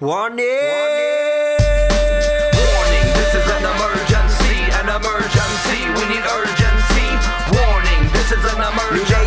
Warning! Warning, this is an emergency, an emergency, we need urgency. Warning, this is an emergency,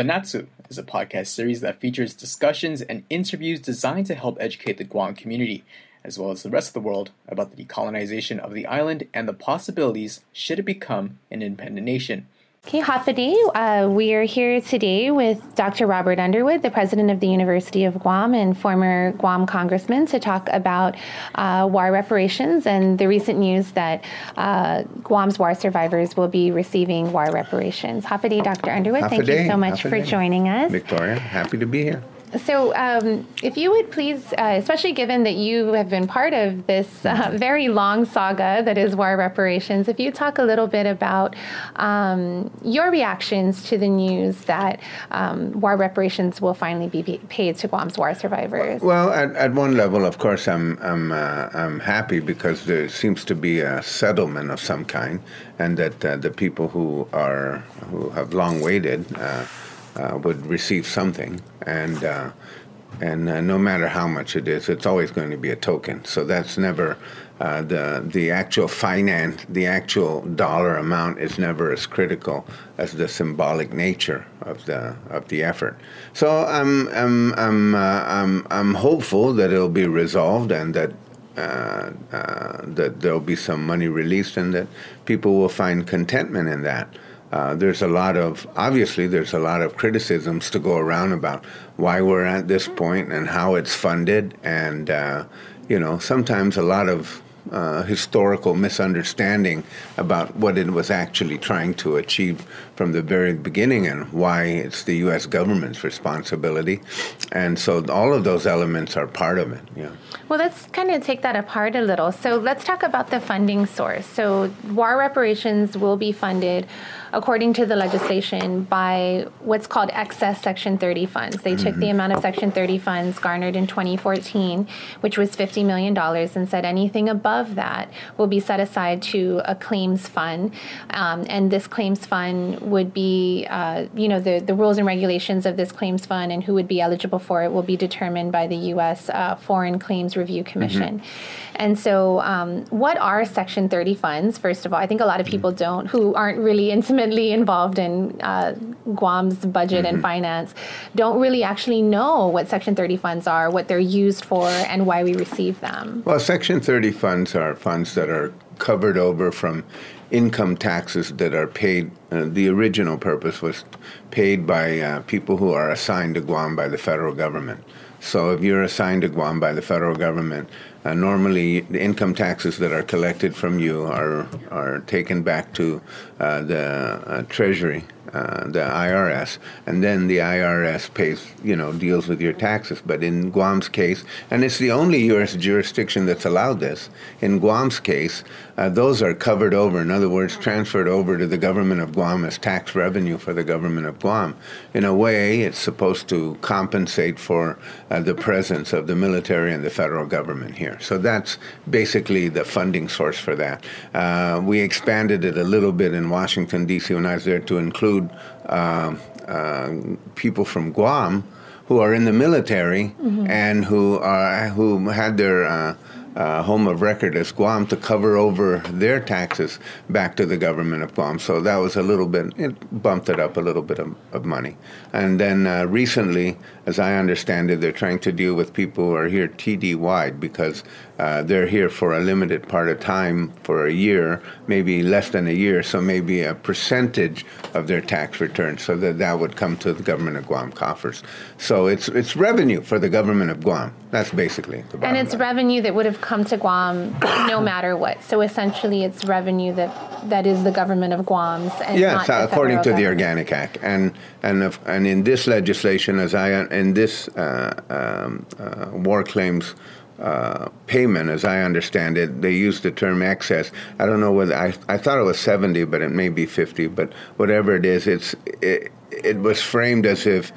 Fanachu is a podcast series that features discussions and interviews designed to help educate the Guam community, as well as the rest of the world, about the decolonization of the island and the possibilities should it become an independent nation. Okay, Hafa Adai, uh, we are here today with Dr. Robert Underwood, the president of the University of Guam and former Guam congressman, to talk about uh, war reparations and the recent news that uh, Guam's war survivors will be receiving war reparations. Hafa Adai, Dr. Underwood, thank you so much for joining us. Victoria, happy to be here. So, um, if you would please, uh, especially given that you have been part of this uh, very long saga that is war reparations, if you talk a little bit about um, your reactions to the news that um, war reparations will finally be paid to Guam's war survivors. Well, at, at one level, of course, I'm I'm uh, I'm happy because there seems to be a settlement of some kind, and that uh, the people who are who have long waited uh, would receive something, and uh, and uh, no matter how much it is, it's always going to be a token. So that's never. Uh, the the actual finance, the actual dollar amount is never as critical as the symbolic nature of the of the effort. So I'm I'm I'm uh, I'm, I'm hopeful that it'll be resolved and that uh, uh, that there'll be some money released and that people will find contentment in that. Uh, there's a lot of obviously there's a lot of criticisms to go around about why we're at this point and how it's funded and uh, you know sometimes a lot of uh, historical misunderstanding about what it was actually trying to achieve from the very beginning and why it's the U.S. government's responsibility. And so all of those elements are part of it. Yeah. Well, let's kind of take that apart a little. So let's talk about the funding source. So war reparations will be funded according to the legislation by what's called excess Section 30 funds. They took the amount of Section 30 funds garnered in 2014, which was $50 million, and said anything above that will be set aside to a claims fund. Um, and this claims fund would be, uh, you know, the, the rules and regulations of this claims fund and who would be eligible for it will be determined by the U.S. Uh, Foreign Claims Review Commission. And so, um, what are Section 30 funds? First of all, I think a lot of people don't, who aren't really intimately involved in uh, Guam's budget and finance, don't really actually know what Section 30 funds are, what they're used for, and why we receive them. Well, Section 30 funds are funds that are covered over from income taxes that are paid. Uh, the original purpose was paid by uh, people who are assigned to Guam by the federal government. So if you're assigned to Guam by the federal government, uh, normally the income taxes that are collected from you are are taken back to uh, the uh, Treasury, uh, the IRS, and then the IRS pays, you know, deals with your taxes. But in Guam's case, and it's the only U.S. jurisdiction that's allowed this. In Guam's case, uh, those are covered over. In other words, transferred over to the government of Guam as tax revenue for the government of Guam. In a way, it's supposed to compensate for uh, the presence of the military and the federal government here. So that's basically the funding source for that. Uh, we expanded it a little bit in Washington, D.C. when I was there to include uh, uh, people from Guam who are in the military and who are who had their uh, uh, home of record as Guam to cover over their taxes back to the government of Guam. So that was a little bit, it bumped it up a little bit of, of money. And then uh, recently, as I understand it, they're trying to deal with people who are here TDY because uh, they're here for a limited part of time for a year, maybe less than a year, so maybe a percentage of their tax return, so that that would come to the government of Guam coffers. So it's it's revenue for the government of Guam. That's basically the bottom And it's line. revenue that would have come to Guam no matter what. So essentially, it's revenue that that is the government of Guam's. And Yes, according to federal the. Organic Act, and and if, and in this legislation, as I in this uh, um, uh, war claims uh, payment, as I understand it. They use the term excess. I don't know whether I, I thought it was 70, but it may be 50. But whatever it is, it's it, it was framed as if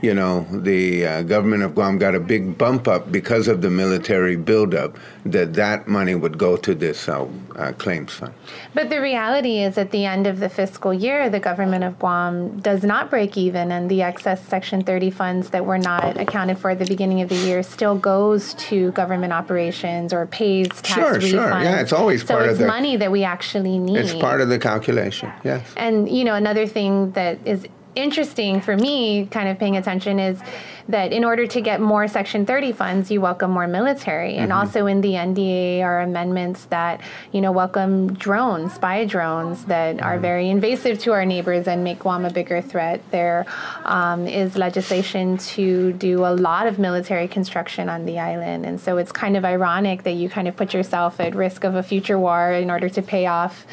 you know, the uh, government of Guam got a big bump up because of the military buildup, that that money would go to this uh, uh, claims fund. But the reality is, at the end of the fiscal year, the government of Guam does not break even, and the excess Section 30 funds that were not accounted for at the beginning of the year still goes to government operations or pays tax Sure, refunds. sure. Yeah, it's always so part of the- money that we actually need. It's part of the calculation, yes. And you know, another thing that is interesting for me, kind of paying attention, is that in order to get more Section 30 funds, you welcome more military. And Mm-hmm. also in the NDA are amendments that you know welcome drones, spy drones that Mm-hmm. are very invasive to our neighbors and make Guam a bigger threat. There um, is legislation to do a lot of military construction on the island, and so it's kind of ironic that you kind of put yourself at risk of a future war in order to pay off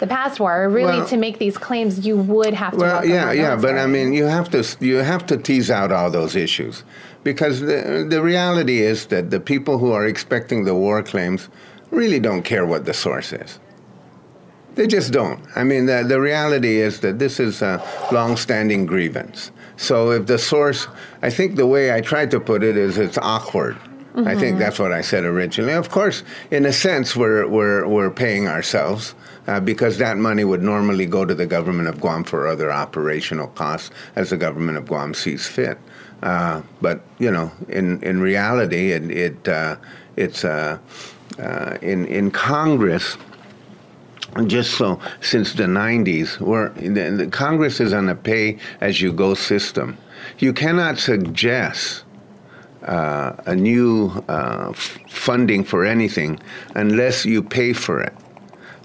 the past war. Really, Well- to make these claims, you would have to. Well, yeah, yeah, but I mean, you have to you have to tease out all those issues because the the reality is that the people who are expecting the war claims really don't care what the source is. They just don't. I mean, the, the reality is that this is a long-standing grievance. So if the source, I think the way I tried to put it is it's awkward. I think that's what I said originally. Of course, in a sense, we're, we're, we're paying ourselves uh, because that money would normally go to the government of Guam for other operational costs as the government of Guam sees fit. Uh, but, you know, in, in reality, it, it, uh, it's uh, uh, in, in Congress, just so since the 90s where the, the congress is on a pay as you go system. You cannot suggest uh, a new uh, funding for anything unless you pay for it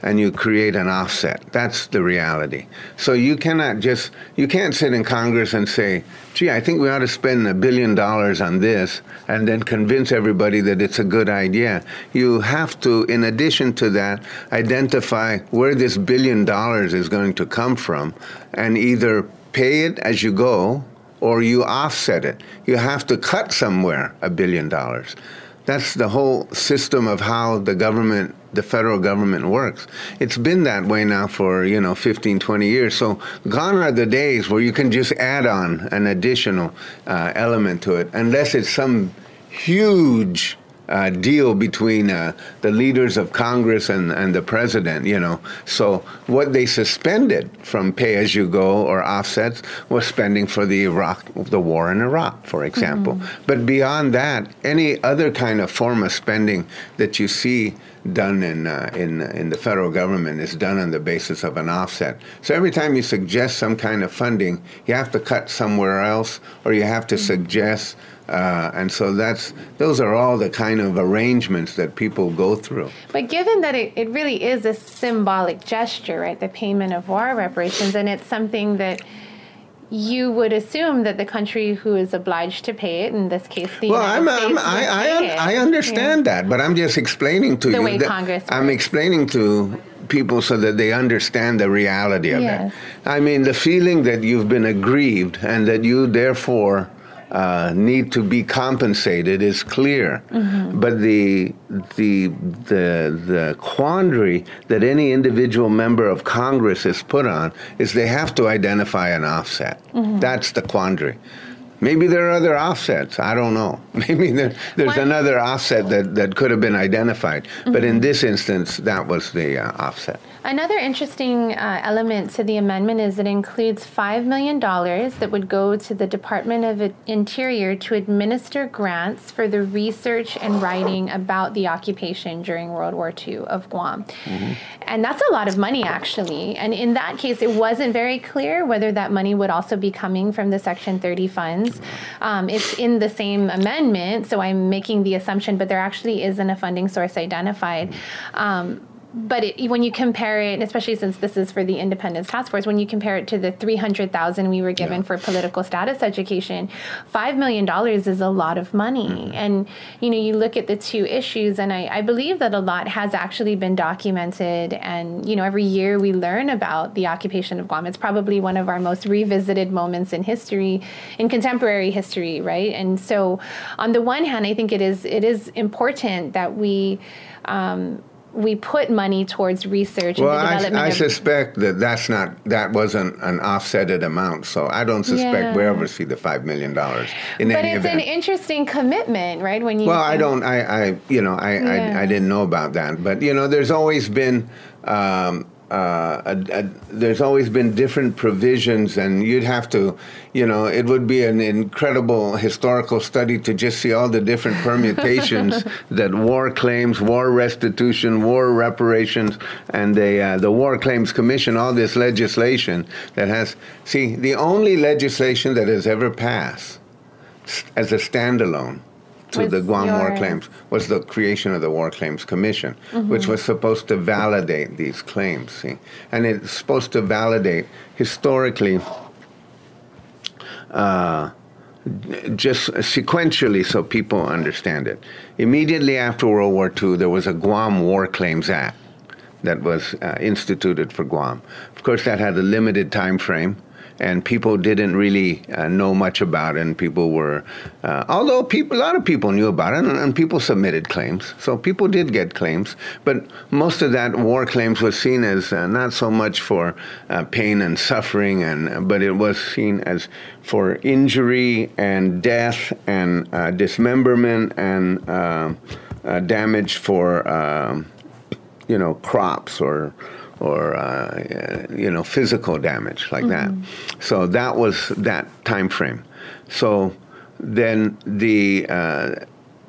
and you create an offset. That's the reality. So you cannot just you can't sit in Congress and say, "Gee, I think we ought to spend a billion dollars on this," and then convince everybody that it's a good idea. You have to, in addition to that, identify where this billion dollars is going to come from, and either pay it as you go or you offset it. You have to cut somewhere a billion dollars. That's the whole system of how the government, the federal government works. It's been that way now for, you know, 15, 20 years. So gone are the days where you can just add on an additional uh, element to it, unless it's some huge uh, deal between uh, the leaders of Congress and, and the president, you know. So what they suspended from pay as you go or offsets was spending for the Iraq, the war in Iraq, for example. But beyond that, any other kind of form of spending that you see done in, uh, in, in the federal government is done on the basis of an offset. So every time you suggest some kind of funding, you have to cut somewhere else or you have to suggest uh, and so that's those are all the kind of arrangements that people go through. But given that it, it really is a symbolic gesture, right, the payment of war reparations, and it's something that you would assume that the country who is obliged to pay it, in this case the Well, United I'm, um, I'm, I, I. I understand that, but I'm just explaining to The you. way that Congress I'm works. explaining to people so that they understand the reality of Yes. it. I mean, the feeling that you've been aggrieved and that you therefore uh, need to be compensated is clear. Mm-hmm. But the the the the quandary that any individual member of Congress is put on is they have to identify an offset. Mm-hmm. That's the quandary. Maybe there are other offsets. I don't know. Maybe there, there's Why- another offset that, that could have been identified. But Mm-hmm. in this instance, that was the uh, offset. Another interesting uh, element to the amendment is it includes $5 million that would go to the Department of Interior to administer grants for the research and writing about the occupation during World War II of Guam. And that's a lot of money, actually. And in that case, it wasn't very clear whether that money would also be coming from the Section 30 funds. Um, it's in the same amendment, so I'm making the assumption, but there actually isn't a funding source identified. Um, but it, when you compare it, especially since this is for the Independence Task Force, when you compare it to the three hundred thousand we were given Yeah. for political status education, five million dollars is a lot of money. Mm-hmm. And you know, you look at the two issues, and I, I believe that a lot has actually been documented. And you know, every year we learn about the occupation of Guam. It's probably one of our most revisited moments in history, in contemporary history, right? And so, on the one hand, I think it is it is important that we. Um, we put money towards research Well, and I, development I of suspect that that's not that wasn't an offsetted amount, so I don't suspect we Yeah. ever see the five million dollars in but any it's event. an interesting commitment, right? When you Well, I don't. I, I you know, I, Yeah. I, I didn't know about that. But you know, there's always been. Um, uh, a, a, there's always been different provisions, and you'd have to, you know, it would be an incredible historical study to just see all the different permutations that war claims, war restitution, war reparations, and the uh, the War Claims Commission, all this legislation that has. See, the only legislation that has ever passed as a standalone to the Guam War. Claims was the creation of the War Claims Commission, Mm-hmm. which was supposed to validate these claims. See, and it's supposed to validate historically. Uh, just sequentially so people understand it. Immediately after World War II, there was a Guam War Claims Act that was uh, instituted for Guam. Of course, that had a limited time frame, and people didn't really uh, know much about it. And people were, uh, although people, a lot of people knew about it, and, and people submitted claims. So people did get claims, but most of that war claims was seen as uh, not so much for uh, pain and suffering, and but it was seen as for injury and death and uh, dismemberment and uh, damage for. Um, you know, crops or or uh, you know, physical damage like that. So that was that time frame. So then the uh,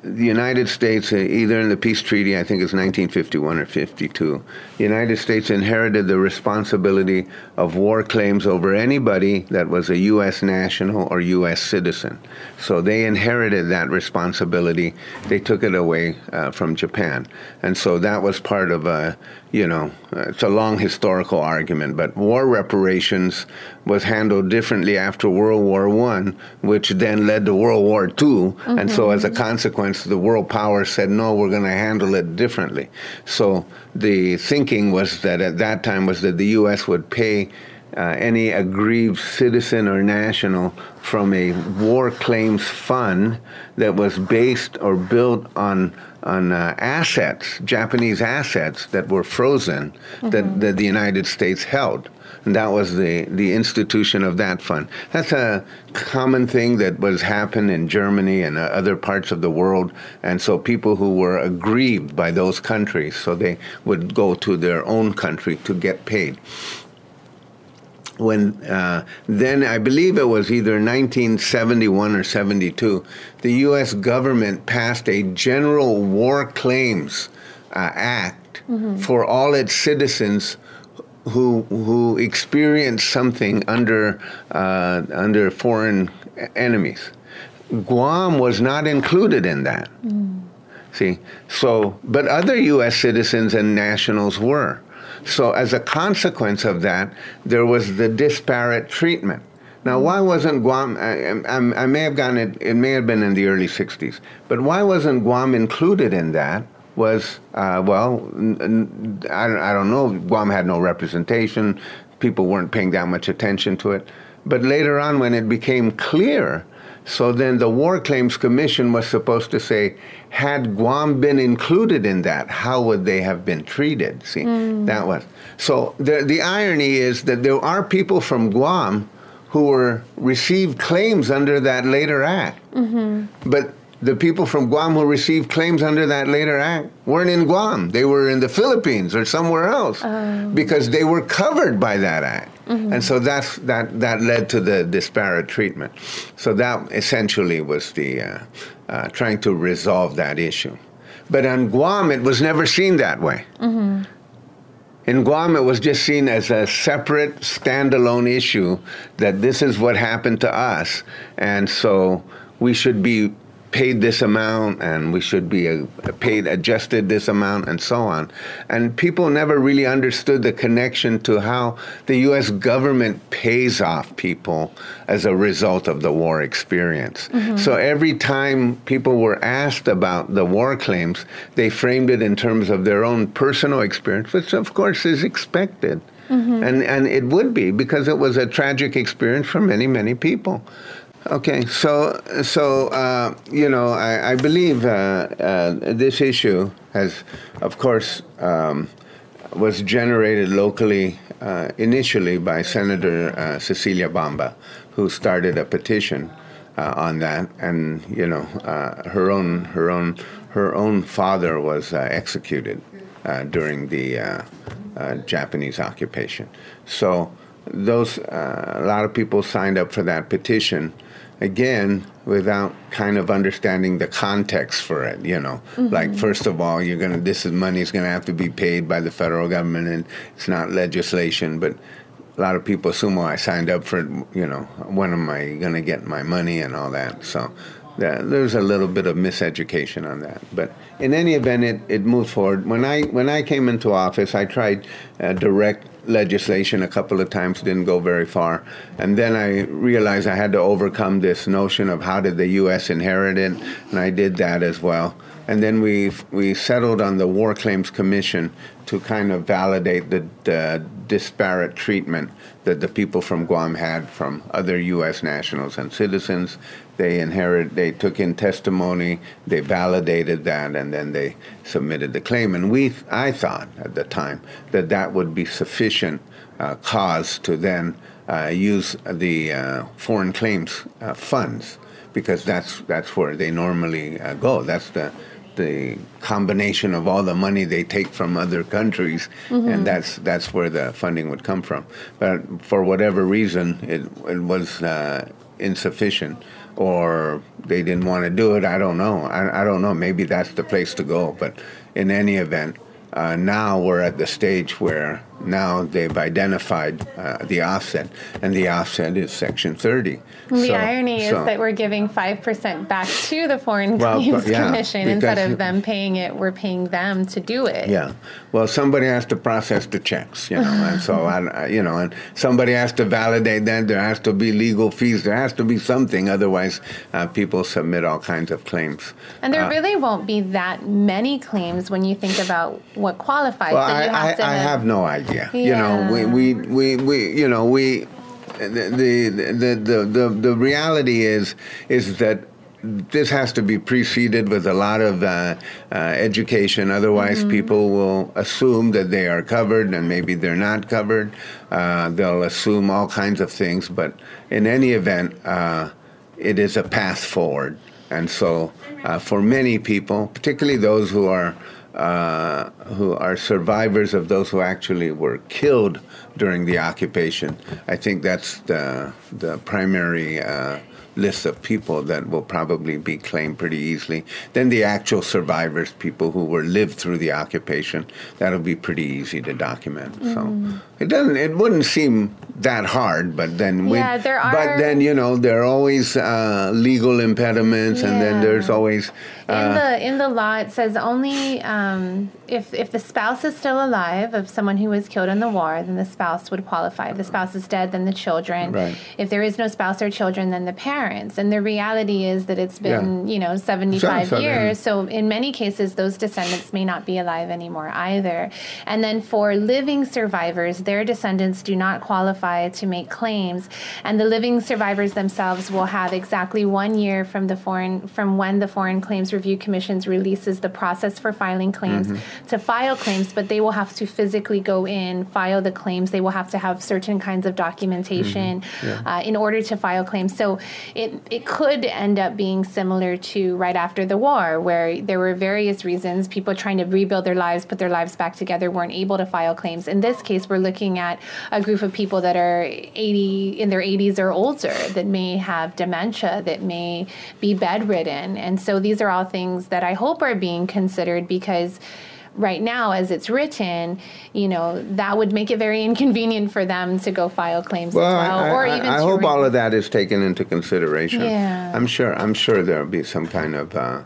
the United States, uh, either in the peace treaty, I think it's 1951 or 52, the United States inherited the responsibility of war claims over anybody that was a U.S. national or U.S. citizen. So they inherited that responsibility. They took it away uh, from Japan. And so that was part of a, you know, uh, it's a long historical argument, but war reparations was handled differently after World War One, which then led to World War 2 And so as a consequence, the world powers said, no, we're going to handle it differently. So the thinking was that at that time was that the U.S. would pay uh, any aggrieved citizen or national from a war claims fund that was based or built on on uh, assets, Japanese assets that were frozen that, that the United States held. And that was the, the institution of that fund. That's a common thing that was happened in Germany and uh, other parts of the world. And so people who were aggrieved by those countries, so they would go to their own country to get paid when uh, then I believe it was either 1971 or 72, the U.S. government passed a general war claims uh, act for all its citizens who who experienced something under uh, under foreign enemies. Guam was not included in that. See, so but other U.S. citizens and nationals were. So as a consequence of that, there was the disparate treatment. Now, why wasn't Guam? I, I, I may have gotten it. It may have been in the early '60s, but why wasn't Guam included in that? Was uh, well, I don't know. Guam had no representation. People weren't paying that much attention to it. But later on, when it became clear so then the War Claims Commission was supposed to say, had Guam been included in that, how would they have been treated? See, hmm. that was. So the, the irony is that there are people from Guam who were received claims under that later act. Mm-hmm. But the people from Guam who received claims under that later act weren't in Guam. They were in the Philippines or somewhere else oh. because they were covered by that act. And so that's, that, that led to the disparate treatment. So that essentially was the uh, uh, trying to resolve that issue. But on Guam, it was never seen that way. In Guam, it was just seen as a separate, standalone issue that this is what happened to us. And so we should be paid this amount and we should be uh, paid adjusted this amount and so on. And people never really understood the connection to how the US government pays off people as a result of the war experience. So every time people were asked about the war claims they framed it in terms of their own personal experience which of course is expected. And and it would be because it was a tragic experience for many many people Okay, so so uh, you know, I, I believe uh, uh, this issue has, of course, um, was generated locally uh, initially by Senator uh, Cecilia Bamba, who started a petition uh, on that, and you know, her own her own her own father was executed during the Japanese occupation. So those a lot of people signed up for that petition again without kind of understanding the context for it you know? Mm-hmm. Like first of all you're going to this is money is going to have to be paid by the federal government and it's not legislation but a lot of people assume well i signed up for it you know when am i going to get my money and all that? So there's a little bit of miseducation on that, but in any event, it, it moved forward. When I when I came into office, I tried uh, direct legislation a couple of times, didn't go very far, and then I realized I had to overcome this notion of how did the U.S. inherit it, and I did that as well. And then we we settled on the War Claims Commission to kind of validate the, the disparate treatment that the people from Guam had from other U.S. nationals and citizens. They inherit, they took in testimony, they validated that, and then they submitted the claim. And we, I thought at the time that that would be sufficient uh, cause to then uh, use the uh, foreign claims uh, funds because that's that's where they normally uh, go. That's the the combination of all the money they take from other countries, and that's that's where the funding would come from. But for whatever reason, it it was uh, insufficient, or they didn't want to do it. I don't know. I, I don't know. Maybe that's the place to go. But in any event, uh, now we're at the stage where now they've identified uh, the offset, and the offset is Section 30. The So- irony so- is that we're giving 5% back to the Foreign Well, Claims yeah, Commission instead of them paying it, we're paying them to do it. Yeah. Well, somebody has to process the checks, you know, and so I, I- you know, and somebody has to validate that. There has to be legal fees. There has to be something. Otherwise, uh, people submit all kinds of claims. And there Uh, really won't be that many claims when you think about what qualifies. Well, So I, you have I have no idea. You know, we, we, we, we, you know, we, the, the, the, the, the, the reality is, is that this has to be preceded with a lot of uh, uh, education. Otherwise, people will assume that they are covered and maybe they're not covered. Uh, they'll assume all kinds of things. But in any event, uh, it is a path forward. And so, uh, for many people, particularly those who are uh, who are survivors of those who actually were killed during the occupation, I think that's the the primary. Uh, list of people that will probably be claimed pretty easily. Then the actual survivors, people who were lived through the occupation, that'll be pretty easy to document. Mm-hmm. So it doesn't. It wouldn't seem that hard, but then we. Yeah, there are, But then you know there are always uh, legal impediments, and then there's always. In Uh, the in the law, it says only um, if if the spouse is still alive of someone who was killed in the war, then the spouse would qualify. If the spouse is dead, then the children. Right. If there is no spouse or children, then the parents. And the reality is that it's been Yeah. you know seventy five years. So in many cases, those descendants may not be alive anymore either. And then for living survivors, their descendants do not qualify to make claims, and the living survivors themselves will have exactly one year from the foreign from when the Foreign Claims Review Commissions releases the process for filing claims to file claims, but they will have to physically go in, file the claims. They will have to have certain kinds of documentation uh, in order to file claims. So it it could end up being similar to right after the war, where there were various reasons people trying to rebuild their lives, put their lives back together, weren't able to file claims. In this case, we're looking at a group of people that are 80 in their 80s or older that may have dementia, that may be bedridden, and so these are all things that I hope are being considered because right now, as it's written, you know, that would make it very inconvenient for them to go file claims Well, as well, I, or even I hope re- all of that is taken into consideration. Yeah. I'm sure. I'm sure there'll be some kind of uh,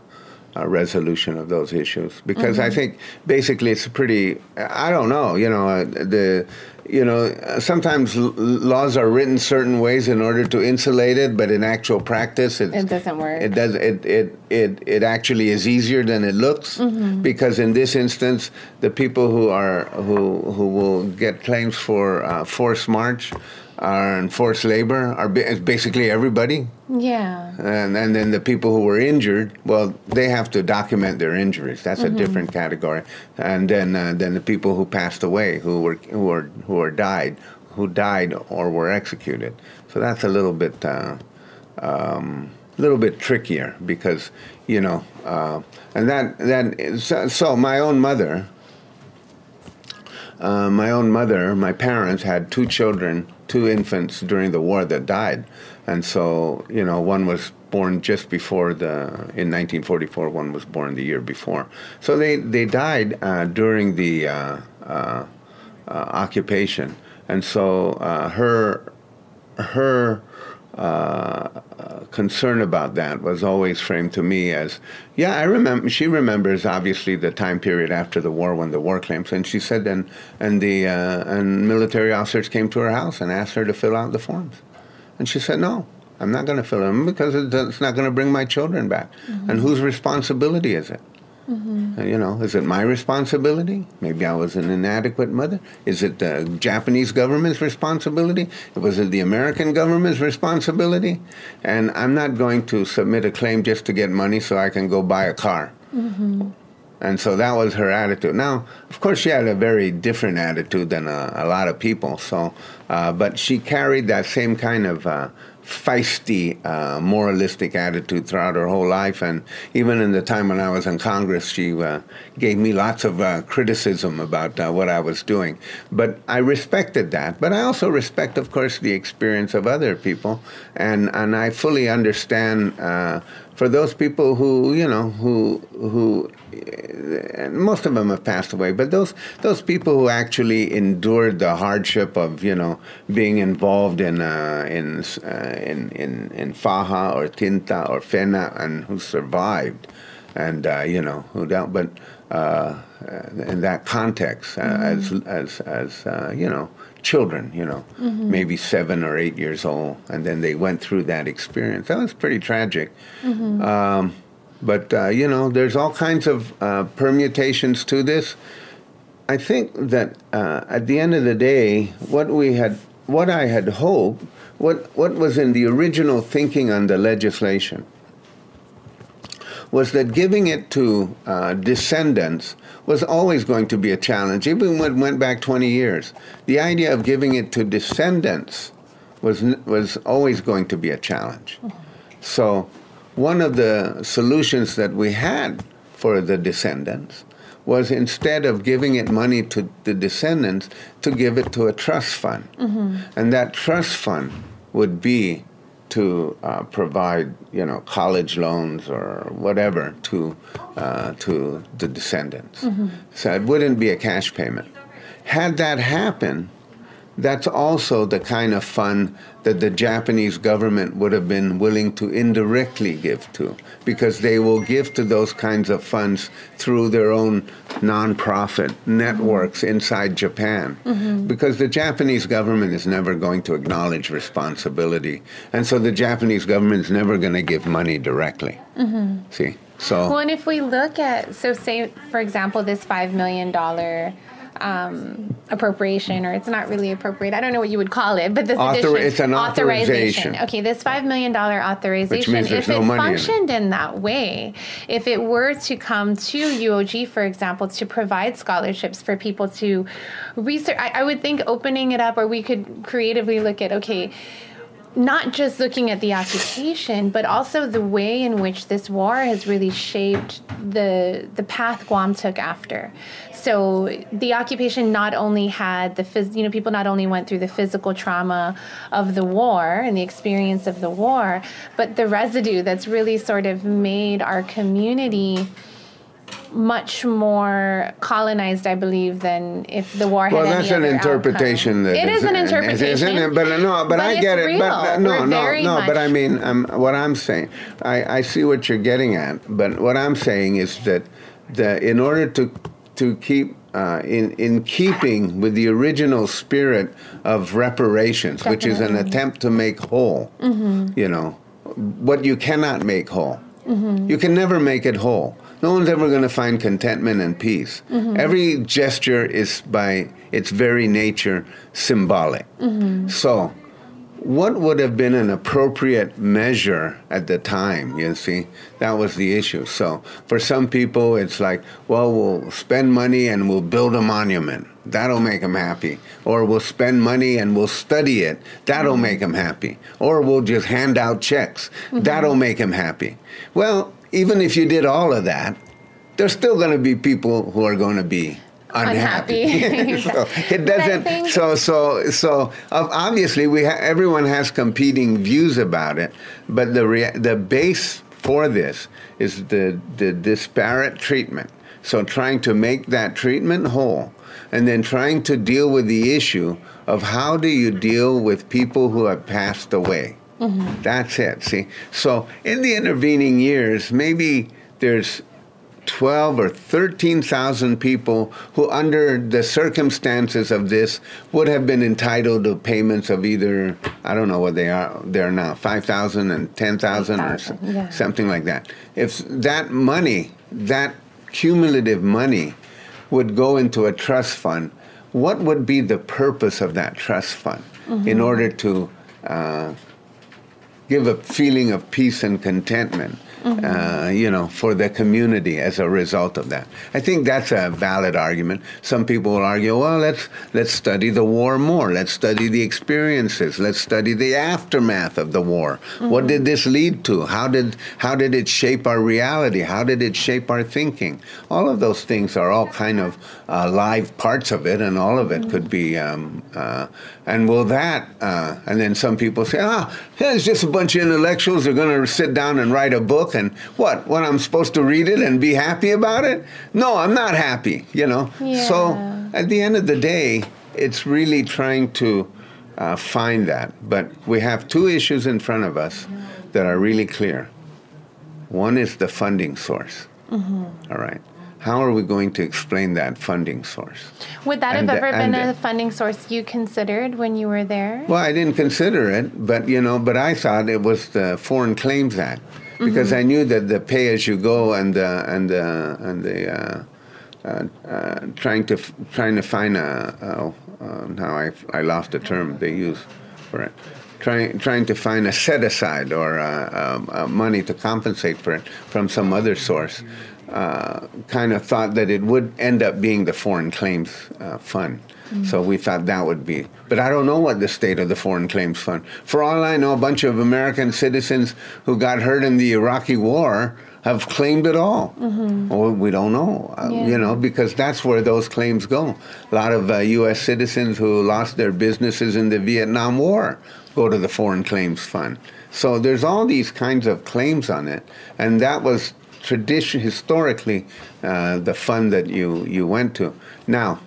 uh, resolution of those issues because I Mm-hmm. think basically it's pretty. I don't know. You know uh, the. You know, sometimes l- laws are written certain ways in order to insulate it, but in actual practice, it's, It doesn't work. It does. It, it it it actually is easier than it looks Mm-hmm. because in this instance, the people who are who who will get claims for uh, forced march and forced labor are basically everybody, yeah. and and then the people who were injured, well, they have to document their injuries. That's Mm-hmm. a different category, and then uh, then the people who passed away, who were who were who were died, who died or were executed. So that's a little bit. Uh, um, little bit trickier because you know, uh, and that that is, so my own mother, uh, my own mother, my parents had two children, two infants during the war that died, and so you know, one was born just before the in 1944. One was born the year before, so they they died uh, during the uh, uh, uh, occupation, and so uh, her her uh, concern about that was always framed to me as, yeah, I remember. She remembers obviously the time period after the war when the war claims, and she said, and and the uh, and military officers came to her house and asked her to fill out the forms, and she said, no. I'm not going to fill them because it's not going to bring my children back. And whose responsibility is it? Uh, You know, is it my responsibility? Maybe I was an inadequate mother. Is it the Japanese government's responsibility? Was it the American government's responsibility? And I'm not going to submit a claim just to get money so I can go buy a car. And so that was her attitude. Now, of course, she had a very different attitude than a, a lot of people. So, uh, but she carried that same kind of uh, feisty, uh, moralistic attitude throughout her whole life. And even in the time when I was in Congress, she uh, gave me lots of uh, criticism about uh, what I was doing. But I respected that. But I also respect, of course, the experience of other people, and and I fully understand. For those people who you know who who and most of them have passed away but those those people who actually endured the hardship of you know being involved in uh, in, uh, in in in Faha or Tinta or Fena and who survived and uh, you know who don't but uh, in that context uh, as as as uh, you know children you know maybe seven or eight years old and then they went through that experience. That was pretty tragic. Um, but uh, you know, there's all kinds of uh, permutations to this. I think that uh, at the end of the day, what we had, what I had hoped, what what was in the original thinking on the legislation, was that giving it to uh, descendants was always going to be a challenge, even when it went back 20 years. The idea of giving it to descendants was was always going to be a challenge. So, one of the solutions that we had for the descendants was instead of giving it money to the descendants, to give it to a trust fund. Mm-hmm. And that trust fund would be to uh, provide, you know, college loans or whatever to, uh, to the descendants. So it wouldn't be a cash payment. Had that happened, that's also the kind of fund that the Japanese government would have been willing to indirectly give to, because they will give to those kinds of funds through their own nonprofit networks inside Japan. Mm-hmm. Because the Japanese government is never going to acknowledge responsibility, and so the Japanese government is never going to give money directly. Mm-hmm. See, so Well, and if we look at, so say, for example, this $5 million um, appropriation, or it's not really appropriate, I don't know what you would call it, but this Author- addition, it's an authorization. Okay, this $5 million authorization, means there's if no it money in it. functioned in that way, if it were to come to UOG, for example, to provide scholarships for people to research, I, I would think opening it up, or we could creatively look at, okay, not just looking at the occupation, but also the way in which this war has really shaped the the path Guam took after. So the occupation not only had the phys- you know people not only went through the physical trauma of the war and the experience of the war, but the residue that's really sort of made our community much more colonized, I believe, than if the war had Well, that's an interpretation. That it is an interpretation, isn't it? But no, but, I it's get it. Real. But uh, no, We're no, no. But I mean, um, what I'm saying, I, I see what you're getting at. But what I'm saying is that the in order to to keep uh, in in keeping with the original spirit of reparations, which is an attempt to make whole, mm-hmm. you know, what you cannot make whole. Mm-hmm. You can never make it whole. No one's ever going to find contentment and peace. Mm-hmm. Every gesture is by its very nature symbolic. So, what would have been an appropriate measure at the time, you see? That was the issue. So, for some people, it's like, well, we'll spend money and we'll build a monument. That'll make them happy. Or we'll spend money and we'll study it. That'll make them happy. Or we'll just hand out checks. Mm-hmm. That'll make them happy. Well, even if you did all of that, there's still going to be people who are going to be unhappy. Unhappy. so it doesn't. think- So so so obviously we ha- everyone has competing views about it, but the rea- the base for this is the the disparate treatment. So trying to make that treatment whole, and then trying to deal with the issue of how do you deal with people who have passed away. Mm-hmm. That's it. See, so in the intervening years, maybe there's 12 or 13,000 people who, under the circumstances of this, would have been entitled to payments of either, I don't know what they are, they're now, 5,000 and 10,000 or so- yeah. something like that. If that money, that cumulative money, would go into a trust fund, what would be the purpose of that trust fund in order to uh, give a feeling of peace and contentment, uh, you know, for the community as a result of that. I think that's a valid argument. Some people will argue, well, let's let's study the war more. Let's study the experiences. Let's study the aftermath of the war. What did this lead to? How did how did it shape our reality? How did it shape our thinking? All of those things are all kind of uh, live parts of it, and all of it could be. Um, uh, and will that? Uh, and then some people say, ah, yeah, it's just a bunch of intellectuals. They're going to sit down and write a book, and what? When I'm supposed to read it and be happy about it? No, I'm not happy. You know. So at the end of the day, it's really trying to uh, find that. But we have two issues in front of us that are really clear. One is the funding source. All right. How are we going to explain that funding source? Would that And have ever been and a funding source you considered when you were there? Well, I didn't consider it, but you know, but I thought it was the Foreign Claims Act because I knew that the pay-as-you-go and the and the and the uh, uh, uh, trying to f- trying to find a uh, uh, now I I lost the term they use for it. Trying, trying to find a set aside or uh, um, uh, money to compensate for it from some other source, uh, kind of thought that it would end up being the foreign claims uh, fund. So we thought that would be. But I don't know what the state of the Foreign Claims Fund. For all I know, a bunch of American citizens who got hurt in the Iraqi war have claimed it all. Well, we don't know, uh, you know, because that's where those claims go. A lot of uh, U.S. citizens who lost their businesses in the Vietnam War go to the Foreign Claims Fund. So there's all these kinds of claims on it, and that was tradition historically uh, the fund that you you went to. Now,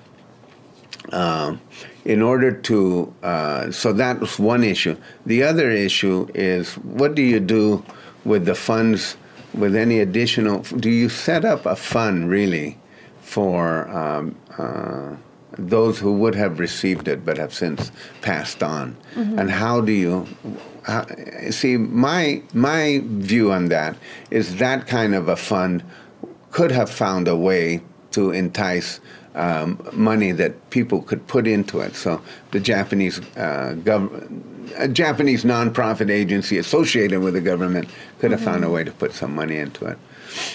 um, in order to, uh, so that was one issue. The other issue is what do you do with the funds, with any additional, do you set up a fund really for um, uh, those who would have received it but have since passed on? And how do you, how, see, my, my view on that is that kind of a fund could have found a way to entice um, money that people could put into it. So the Japanese uh, gov- a Japanese nonprofit agency associated with the government could have found a way to put some money into it.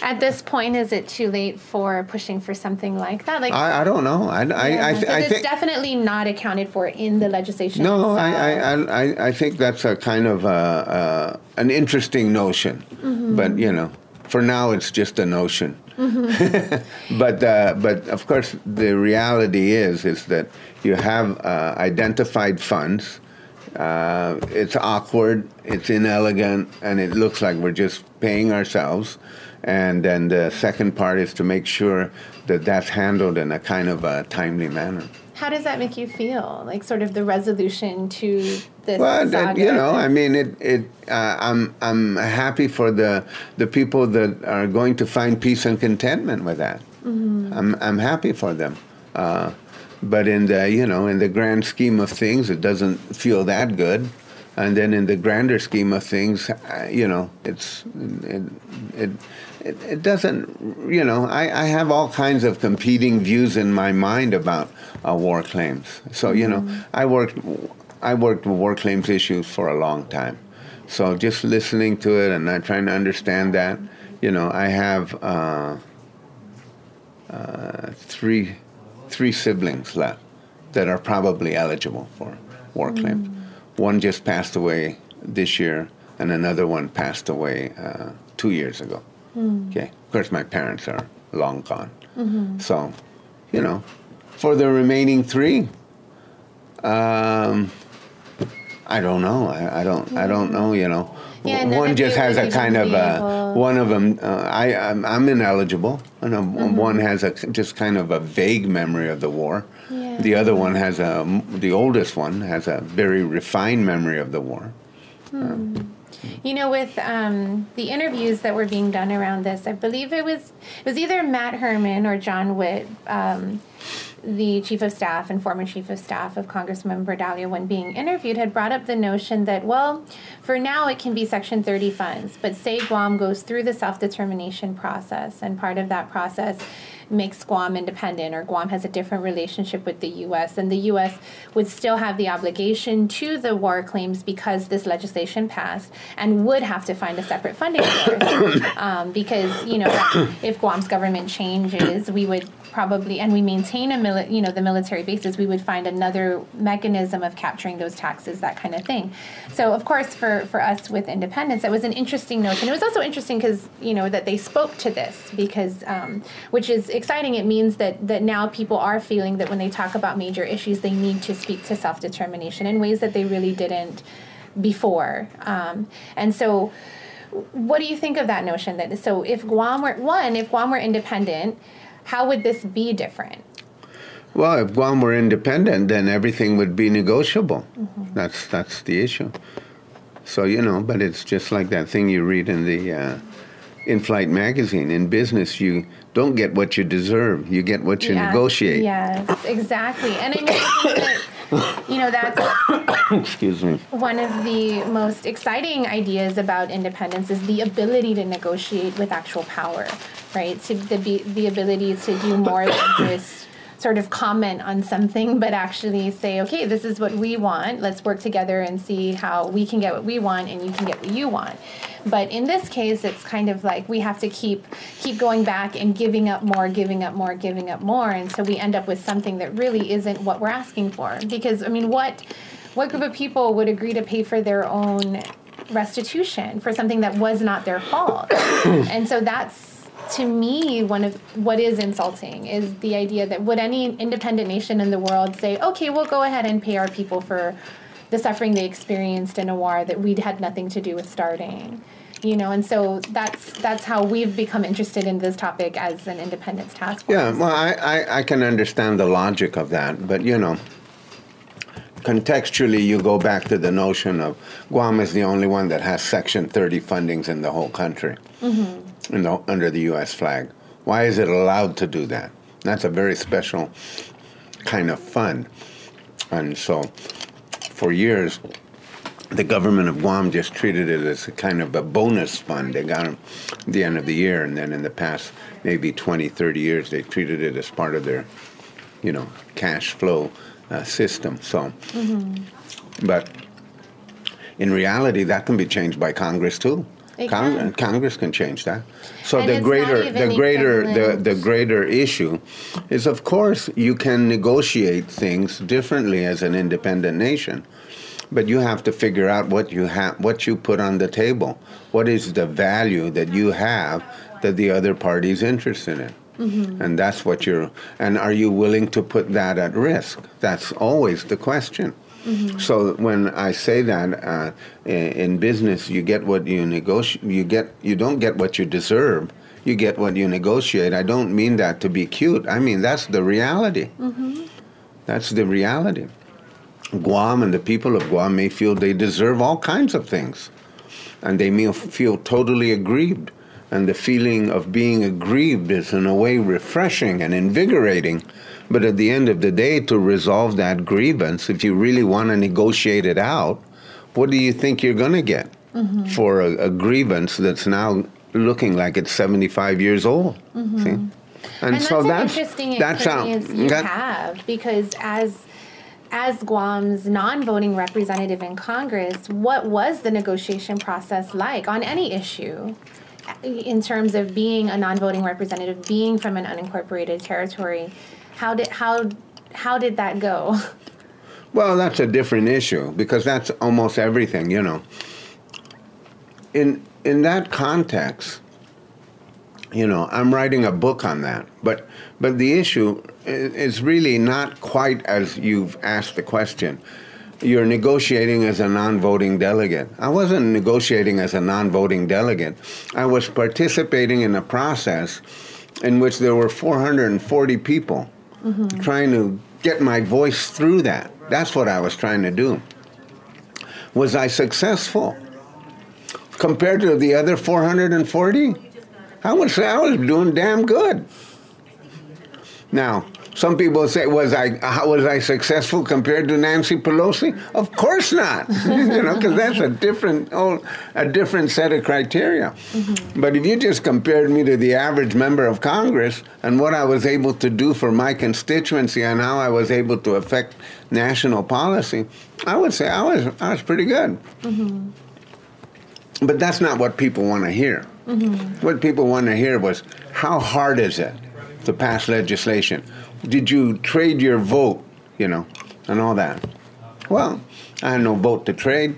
At this point, is it too late for pushing for something like that? Like, I, I don't know. I, I, I, Yeah, th- I it's think definitely not accounted for in the legislation. no. I, itself. I, I, I think that's a kind of uh an interesting notion, but you know, for now it's just a notion. but uh, but of course the reality is is that you have uh, identified funds Uh, it's awkward, it's inelegant, and it looks like we're just paying ourselves. And then the second part is to make sure that that's handled in a kind of a timely manner. How does that make you feel? Like sort of the resolution to this Well, that, you know, I mean, it. It. Uh, I'm. I'm happy for the the people that are going to find peace and contentment with that. I'm. I'm happy for them. Uh, but in the you know in the grand scheme of things, it doesn't feel that good. And then in the grander scheme of things, uh, you know, it's it, it it, it doesn't you know I, I have all kinds of competing views in my mind about uh, war claims. So you know I worked I worked with war claims issues for a long time. So just listening to it and not trying to understand that, you know, I have uh, uh, three three siblings left that are probably eligible for war claims. One just passed away this year, and another one passed away uh, two years ago. Okay, of course, my parents are long gone. So, you know, for the remaining three, um, I don't know. I, I don't. I don't know. You know, Yeah, one just has a kind of uh, a. One of them, uh, I I'm, I'm ineligible. And a, one has a just kind of a vague memory of the war. Yeah. The other one has a. The oldest one has a very refined memory of the war. You know, with um, the interviews that were being done around this, I believe it was it was either Matt Herman or John Witt, um, the chief of staff and former chief of staff of Congressman Bordallo, when being interviewed, had brought up the notion that well, for now it can be Section 30 funds, but say Guam goes through the self determination process, and part of that process makes Guam independent or Guam has a different relationship with the U.S., then the U.S. would still have the obligation to the war claims because this legislation passed and would have to find a separate funding source. um, because, you know, if Guam's government changes, we would probably, and we maintain a mili- you know, the military bases, we would find another mechanism of capturing those taxes, that kind of thing. So, of course, for, for us with independence, that was an interesting notion. It was also interesting because, you know, that they spoke to this because, um, which is exciting. It means that, that now people are feeling that when they talk about major issues, they need to speak to self determination in ways that they really didn't before. Um, and so, what do you think of that notion? That so, if Guam were one, if Guam were independent, how would this be different? Well, if Guam were independent, then everything would be negotiable. That's that's the issue. So you know, but it's just like that thing you read in the uh, in-flight magazine. In business, you don't get what you deserve; you get what you Yes, negotiate. Yes, exactly. And I mean, that, you know, that's Excuse me. one of the most exciting ideas about independence is the ability to negotiate with actual power, right? To the the ability to do more than just sort of comment on something, but actually say, okay, this is what we want. Let's work together and see how we can get what we want and you can get what you want. But in this case, it's kind of like we have to keep keep going back and giving up more, giving up more, giving up more, and so we end up with something that really isn't what we're asking for. Because I mean, what what group of people would agree to pay for their own restitution for something that was not their fault? and so that's to me one of what is insulting is the idea that would any independent nation in the world say, okay, we'll go ahead and pay our people for the suffering they experienced in a war that we'd had nothing to do with starting. You know, and so that's that's how we've become interested in this topic as an independence task force. Yeah, well, I, I, I can understand the logic of that, but you know, contextually, you go back to the notion of Guam is the only one that has Section 30 fundings in the whole country, Mm-hmm. You know, under the U.S. flag. Why is it allowed to do that? That's a very special kind of fund, and so for years. The government of Guam just treated it as a kind of a bonus fund. They got them at the end of the year, and then in the past maybe 20, 30 years, they treated it as part of their you know, cash flow uh, system. So, but in reality, that can be changed by Congress too. It Cong- can. Congress can change that. So And the greater, the greater, the, the greater issue is, of course, you can negotiate things differently as an independent nation, but you have to figure out what you have, what you put on the table. What is the value that you have that the other party's interested in? Mm-hmm. And that's what you're, and are you willing to put that at risk? That's always the question. So when I say that uh, in, in business, you get what you negotiate. You get you don't get what you deserve. You get what you negotiate. I don't mean that to be cute. I mean that's the reality. That's the reality. Guam and the people of Guam may feel they deserve all kinds of things, and they may feel totally aggrieved. And the feeling of being aggrieved is, in a way, refreshing and invigorating. But at the end of the day, to resolve that grievance, if you really want to negotiate it out, what do you think you're going to get mm-hmm. for a, a grievance that's now looking like it's 75 years old? Mm-hmm. See? And, And so that's that's interesting that's how you that- have because as as Guam's non-voting representative in Congress, what was the negotiation process like on any issue in terms of being a non-voting representative, being from an unincorporated territory? How did how how did that go? Well, that's a different issue because that's almost everything, you know. In in that context, you know, I'm writing a book on that, but but the issue is really not quite as you've asked the question. You're negotiating as a non-voting delegate. I wasn't negotiating as a non-voting delegate. I was participating in a process in which there were 440 people trying to get my voice through that. That's what I was trying to do. Was I successful? Compared to the other 440? I would say I was doing damn good. Now, some people say, "Was I? How was I successful compared to Nancy Pelosi?" Of course not. you know, because that's a different, oh, a different set of criteria. Mm-hmm. But if you just compared me to the average member of Congress and what I was able to do for my constituency and how I was able to affect national policy, I would say I was I was pretty good. Mm-hmm. But that's not what people want to hear. Mm-hmm. What people want to hear was how hard is it to pass legislation? Did you trade your vote, you know, and all that? Well, I had no vote to trade.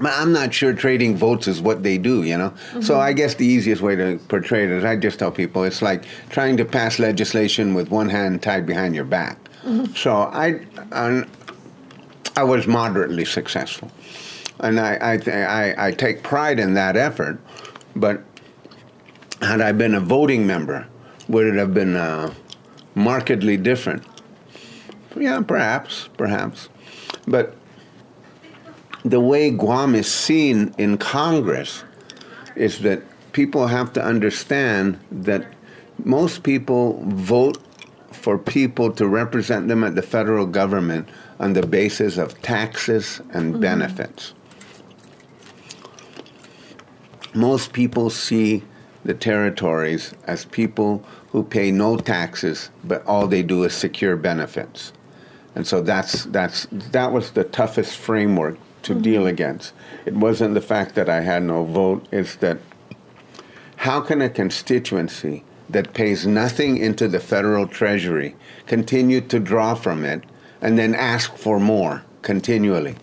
But I'm not sure trading votes is what they do, you know. So mm-hmm. I guess the easiest way to portray it is I just tell people it's like trying to pass legislation with one hand tied behind your back. Mm-hmm. So I, I, I was moderately successful and I, I, I, I take pride in that effort. But had I been a voting member, would it have been uh, markedly different? Yeah, perhaps, perhaps. But the way Guam is seen in Congress is that people have to understand that most people vote for people to represent them at the federal government on the basis of taxes and mm-hmm. benefits. Most people see the territories as people who pay no taxes, but all they do is secure benefits. And so that's, that's, that was the toughest framework to mm-hmm. deal against. It wasn't the fact that I had no vote, it's that how can a constituency that pays nothing into the federal treasury continue to draw from it and then ask for more continually?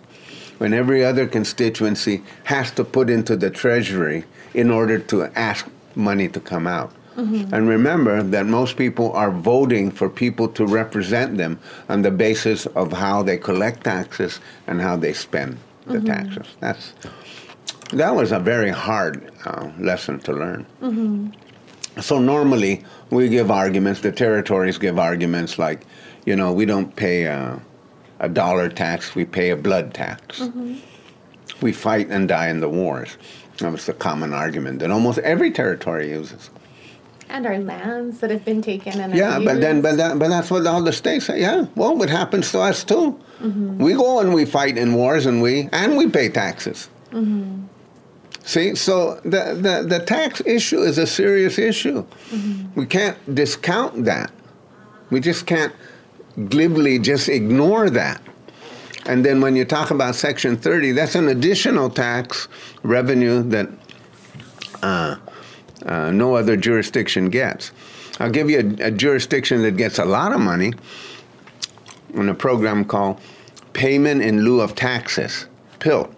When every other constituency has to put into the treasury in order to ask money to come out. And remember that most people are voting for people to represent them on the basis of how they collect taxes and how they spend the mm-hmm. taxes. That's that was a very hard uh, lesson to learn. Mm-hmm. So normally we give arguments. The territories give arguments like, you know, we don't pay a, a dollar tax; we pay a blood tax. Mm-hmm. We fight and die in the wars. That was the common argument that almost every territory uses. And our lands that have been taken and Yeah, but then, but that, but that's what all the states say. Yeah, well, it happens to us too. Mm-hmm. We go and we fight in wars, and we and we pay taxes. Mm-hmm. See, so the, the the tax issue is a serious issue. Mm-hmm. We can't discount that. We just can't glibly just ignore that. And then when you talk about Section 30, that's an additional tax revenue that uh, uh, no other jurisdiction gets. I'll give you a, a jurisdiction that gets a lot of money in a program called Payment in Lieu of Taxes, PIL,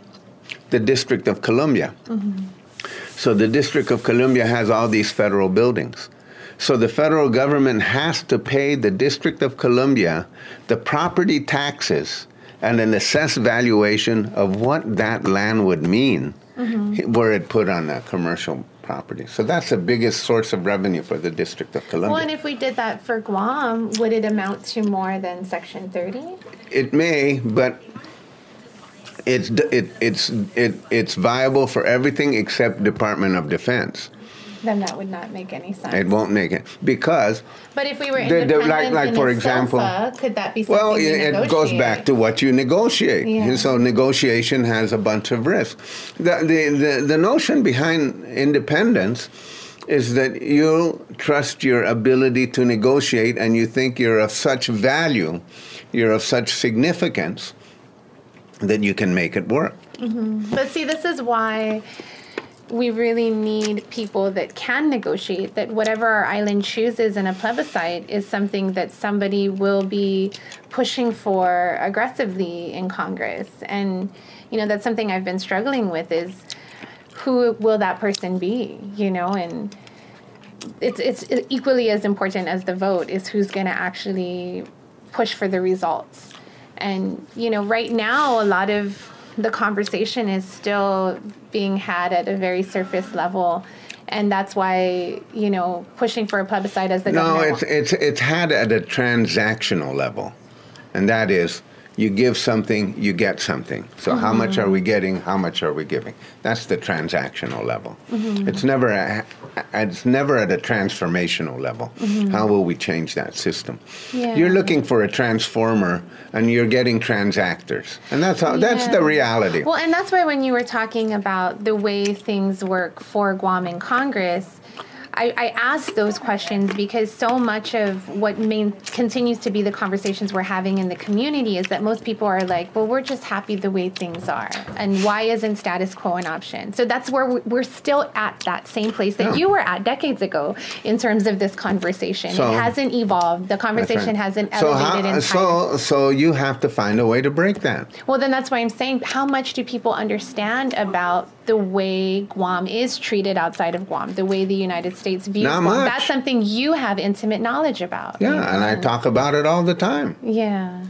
the District of Columbia. So the District of Columbia has all these federal buildings. So the federal government has to pay the District of Columbia the property taxes and an assessed valuation of what that land would mean were it put on a commercial property. So that's the biggest source of revenue for the District of Columbia. Well, and if we did that for Guam, would it amount to more than Section 30? It may, but it's it, it's it, it's viable for everything except Department of Defense. Then that would not make any sense. It won't make it because But if we were The- the- independent like- like, in for example- could that be something well, we it, goes back to what you negotiate. Yeah. So negotiation has a bunch of risks. The, the the the notion behind independence is that you trust your ability to negotiate and you think you're of such value, you're of such significance that you can make it work. Mm-hmm. But see, this is why we really need people that can negotiate, that whatever our island chooses in a plebiscite is something that somebody will be pushing for aggressively in Congress. And, you know, that's something I've been struggling with is who will that person be, you know, and it's it's equally as important as the vote is who's going to actually push for the results. And you know, right now a lot of the conversation is still being had at a very surface level. And that's why, you know, pushing for a plebiscite as the No, governor it's it's it's had at a transactional level, and that is you give something, you get something. So how much are we mm-hmm. getting? How much are we giving? That's the transactional level. Mm-hmm. It's never a, it's never at a transformational level. Mm-hmm. How will we change that system? Yeah. You're looking for a transformer, and you're getting transactors, and that's how that's the reality. Well, and that's why when you were talking about the way things work for Guam in Congress, I, I asked those questions because so much of what main, continues to be the conversations we're having in the community is that most people are like, well, we're just happy the way things are. And why isn't status quo an option? So that's where we- we're still at that same place that you were at decades ago in terms of this conversation. So- it hasn't evolved. The conversation right. hasn't so elevated how, in so so you have to find a way to break that. well, then that's why I'm saying how much do people understand about the way Guam is treated outside of Guam, the way the United States views Not Guam? much. That's something you have intimate knowledge about. Yeah, you and I talk about it all the time. Yeah.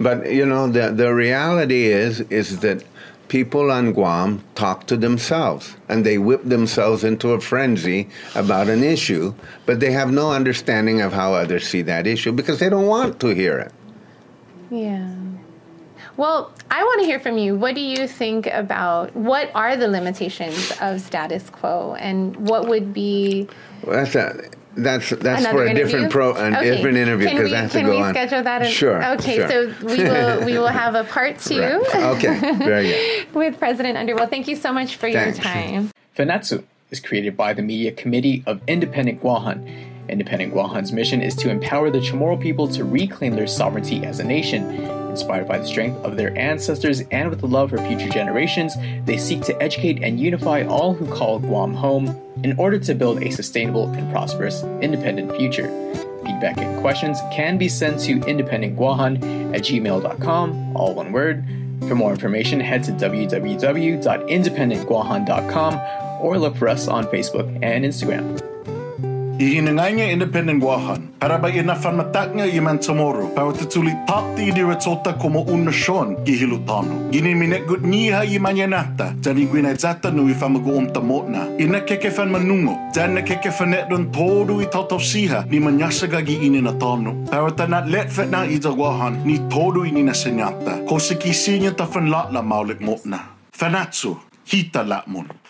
But you know, the the reality is is that people on Guam talk to themselves and they whip themselves into a frenzy about an issue, but they have no understanding of how others see that issue because they don't want to hear it. Yeah. Well, I want to hear from you. What do you think about what are the limitations of status quo and what would be Well, that's a that's that's another for a interview? different pro a Okay. different interview Can because we, I have to can we schedule that? in- Sure. Okay, sure. so we will we will have a part two Right. Okay. Very good. with President Underwood. Thank you so much for your time. Fanachu is created by the Media Committee of Independent Guahan. Independent Guahan's mission is to empower the Chamorro people to reclaim their sovereignty as a nation. Inspired by the strength of their ancestors and with the love for future generations, they seek to educate and unify all who call Guam home in order to build a sustainable and prosperous independent future. Feedback and questions can be sent to independentguahan at gmail.com, all one word. For more information, head to www.independentguahan.com or look for us on Facebook and Instagram. Ihinanganya independent wahan. bagi inafan mataknya iman tomorrow. Pawa tetuli tati di retota como un nation gihilutano. Gini minet gut niha imanya nata. Jadi gwina zata nui famagu om tamotna. Ina kekefan manungo. Jana kekefan net don todo i tatopsiha ni manyasaga gi ini natano. Pawa tanat letfet na ida wahan ni todo ini nasenyata. Kosiki sinya tafan latla maulik motna. Fanatsu, hita lakmun.